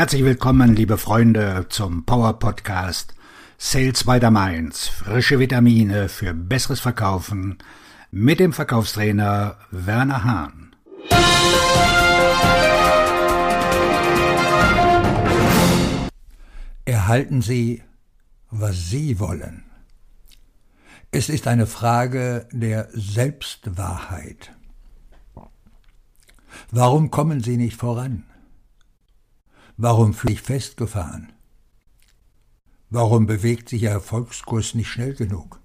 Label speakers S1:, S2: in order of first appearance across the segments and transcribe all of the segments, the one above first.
S1: Herzlich willkommen, liebe Freunde, zum Power Podcast Sales by the Mainz. Frische Vitamine für besseres Verkaufen mit dem Verkaufstrainer Werner Hahn.
S2: Erhalten Sie, was Sie wollen. Es ist eine Frage der Selbstwahrheit. Warum kommen Sie nicht voran? Warum fühle ich festgefahren? Warum bewegt sich Ihr Erfolgskurs nicht schnell genug?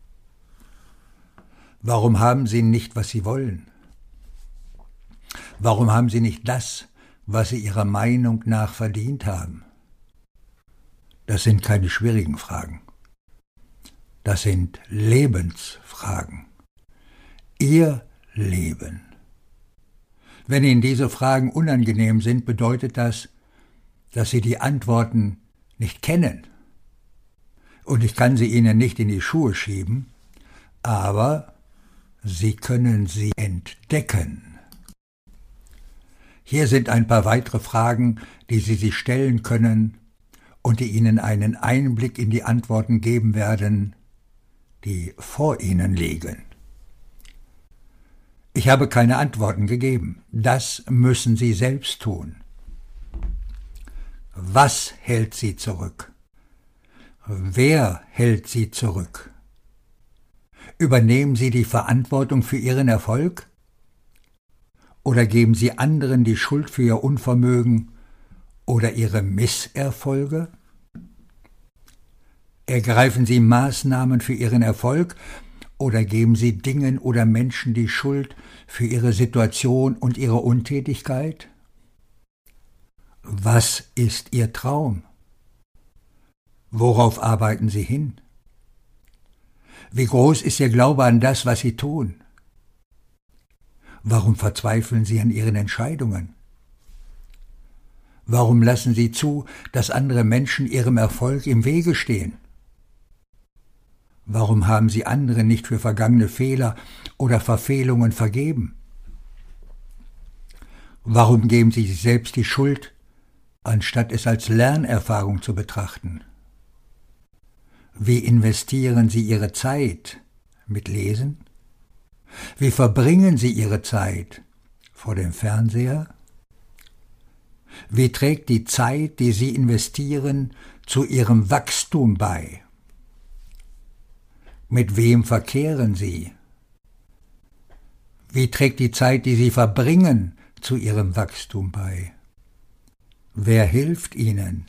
S2: Warum haben Sie nicht, was Sie wollen? Warum haben Sie nicht das, was Sie Ihrer Meinung nach verdient haben? Das sind keine schwierigen Fragen. Das sind Lebensfragen. Ihr Leben. Wenn Ihnen diese Fragen unangenehm sind, bedeutet das, dass Sie die Antworten nicht kennen. Und ich kann sie Ihnen nicht in die Schuhe schieben, aber Sie können sie entdecken. Hier sind ein paar weitere Fragen, die Sie sich stellen können und die Ihnen einen Einblick in die Antworten geben werden, die vor Ihnen liegen. Ich habe keine Antworten gegeben. Das müssen Sie selbst tun. Was hält sie zurück? Wer hält sie zurück? Übernehmen Sie die Verantwortung für Ihren Erfolg? Oder geben Sie anderen die Schuld für Ihr Unvermögen oder Ihre Misserfolge? Ergreifen Sie Maßnahmen für Ihren Erfolg oder geben Sie Dingen oder Menschen die Schuld für Ihre Situation und Ihre Untätigkeit? Was ist Ihr Traum? Worauf arbeiten Sie hin? Wie groß ist Ihr Glaube an das, was Sie tun? Warum verzweifeln Sie an Ihren Entscheidungen? Warum lassen Sie zu, dass andere Menschen Ihrem Erfolg im Wege stehen? Warum haben Sie andere nicht für vergangene Fehler oder Verfehlungen vergeben? Warum geben Sie sich selbst die Schuld anstatt es als Lernerfahrung zu betrachten? Wie investieren Sie Ihre Zeit mit Lesen? Wie verbringen Sie Ihre Zeit vor dem Fernseher? Wie trägt die Zeit, die Sie investieren, zu Ihrem Wachstum bei? Mit wem verkehren Sie? Wie trägt die Zeit, die Sie verbringen, zu Ihrem Wachstum bei? Wer hilft ihnen?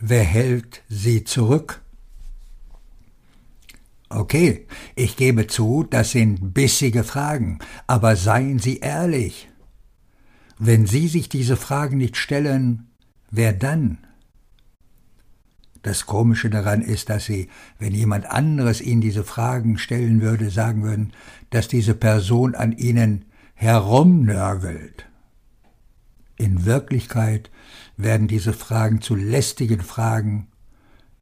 S2: Wer hält sie zurück? Okay, ich gebe zu, das sind bissige Fragen, aber seien Sie ehrlich. Wenn Sie sich diese Fragen nicht stellen, wer dann? Das Komische daran ist, dass Sie, wenn jemand anderes Ihnen diese Fragen stellen würde, sagen würden, dass diese Person an Ihnen herumnörgelt. In Wirklichkeit werden diese Fragen zu lästigen Fragen,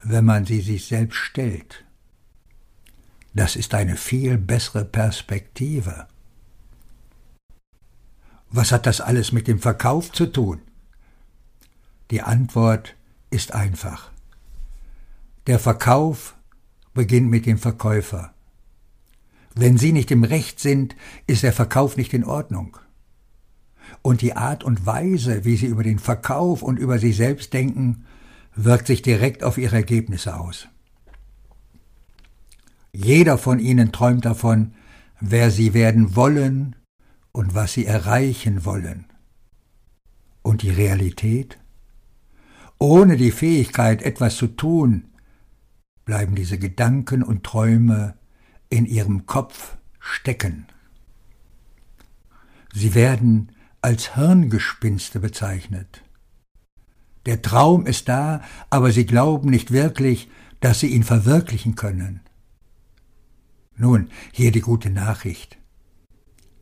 S2: wenn man sie sich selbst stellt. Das ist eine viel bessere Perspektive. Was hat das alles mit dem Verkauf zu tun? Die Antwort ist einfach. Der Verkauf beginnt mit dem Verkäufer. Wenn Sie nicht im Recht sind, ist der Verkauf nicht in Ordnung und die Art und Weise, wie sie über den Verkauf und über sich selbst denken, wirkt sich direkt auf ihre Ergebnisse aus. Jeder von ihnen träumt davon, wer sie werden wollen und was sie erreichen wollen. Und die Realität? Ohne die Fähigkeit, etwas zu tun, bleiben diese Gedanken und Träume in ihrem Kopf stecken. Sie werden als Hirngespinste bezeichnet. Der Traum ist da, aber sie glauben nicht wirklich, dass sie ihn verwirklichen können. Nun, hier die gute Nachricht.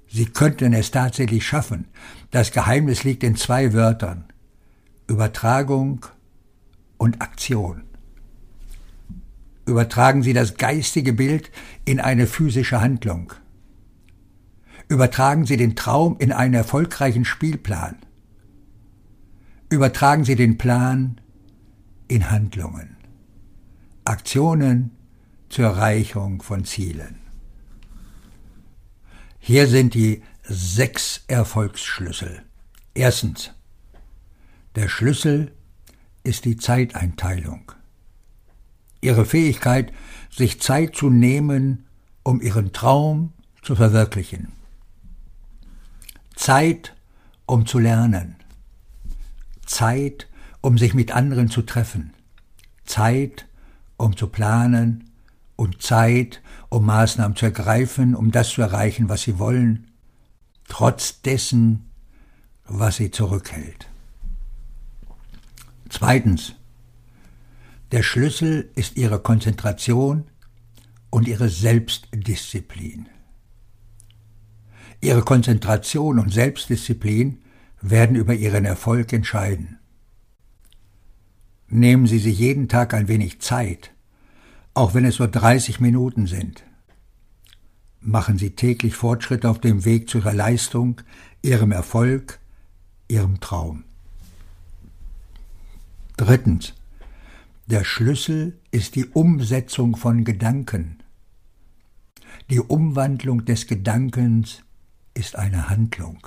S2: Sie könnten es tatsächlich schaffen. Das Geheimnis liegt in zwei Wörtern. Übertragung und Aktion. Übertragen Sie das geistige Bild in eine physische Handlung. Übertragen Sie den Traum in einen erfolgreichen Spielplan. übertragen Sie den Plan in Handlungen, Aktionen zur Erreichung von Zielen. Hier sind die sechs Erfolgsschlüssel. Erstens. Der Schlüssel ist die Zeiteinteilung. Ihre Fähigkeit, sich Zeit zu nehmen, um ihren Traum zu verwirklichen. Zeit, um zu lernen. Zeit, um sich mit anderen zu treffen. Zeit, um zu planen und Zeit, um Maßnahmen zu ergreifen, um das zu erreichen, was sie wollen, trotz dessen, was sie zurückhält. Zweitens. Der Schlüssel ist ihre Konzentration und ihre Selbstdisziplin. Ihre Konzentration und Selbstdisziplin werden über ihren Erfolg entscheiden. Nehmen Sie sich jeden Tag ein wenig Zeit, auch wenn es nur 30 Minuten sind. Machen Sie täglich Fortschritte auf dem Weg zu Ihrer Leistung, Ihrem Erfolg, Ihrem Traum. Drittens. Der Schlüssel ist die Umsetzung von Gedanken. Die Umwandlung des Gedankens ist eine Handlung.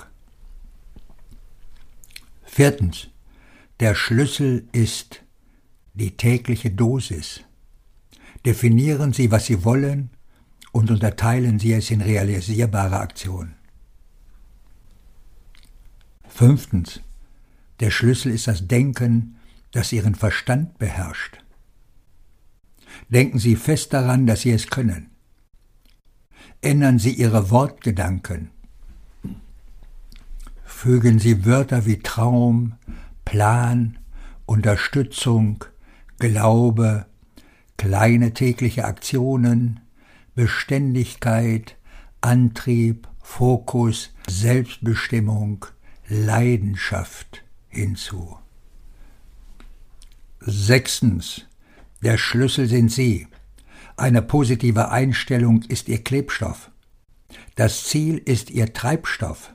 S2: Viertens. Der Schlüssel ist die tägliche Dosis. Definieren Sie, was Sie wollen und unterteilen Sie es in realisierbare Aktionen. Fünftens. Der Schlüssel ist das Denken, das Ihren Verstand beherrscht. Denken Sie fest daran, dass Sie es können. Ändern Sie Ihre Wortgedanken. Fügen Sie Wörter wie Traum, Plan, Unterstützung, Glaube, kleine tägliche Aktionen, Beständigkeit, Antrieb, Fokus, Selbstbestimmung, Leidenschaft hinzu. Sechstens. Der Schlüssel sind Sie. Eine positive Einstellung ist Ihr Klebstoff. Das Ziel ist Ihr Treibstoff.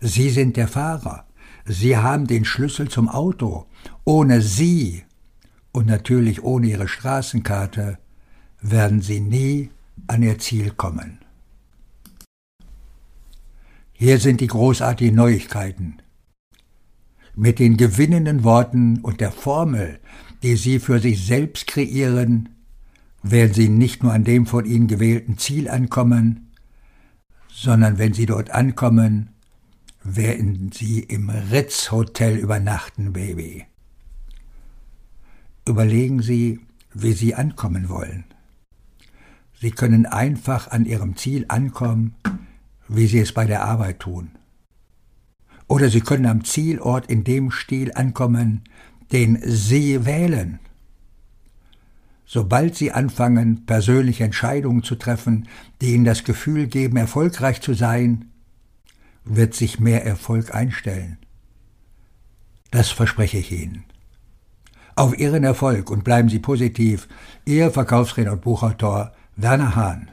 S2: Sie sind der Fahrer. Sie haben den Schlüssel zum Auto. Ohne Sie und natürlich ohne Ihre Straßenkarte werden Sie nie an Ihr Ziel kommen. Hier sind die großartigen Neuigkeiten. Mit den gewinnenden Worten und der Formel, die Sie für sich selbst kreieren, werden Sie nicht nur an dem von Ihnen gewählten Ziel ankommen, sondern wenn Sie dort ankommen, werden Sie im Ritz Hotel übernachten, Baby. Überlegen Sie, wie Sie ankommen wollen. Sie können einfach an Ihrem Ziel ankommen, wie Sie es bei der Arbeit tun. Oder Sie können am Zielort in dem Stil ankommen, den Sie wählen. Sobald Sie anfangen, persönliche Entscheidungen zu treffen, die Ihnen das Gefühl geben, erfolgreich zu sein, wird sich mehr Erfolg einstellen. Das verspreche ich Ihnen. Auf Ihren Erfolg und bleiben Sie positiv. Ihr Verkaufsredner und Buchautor Werner Hahn.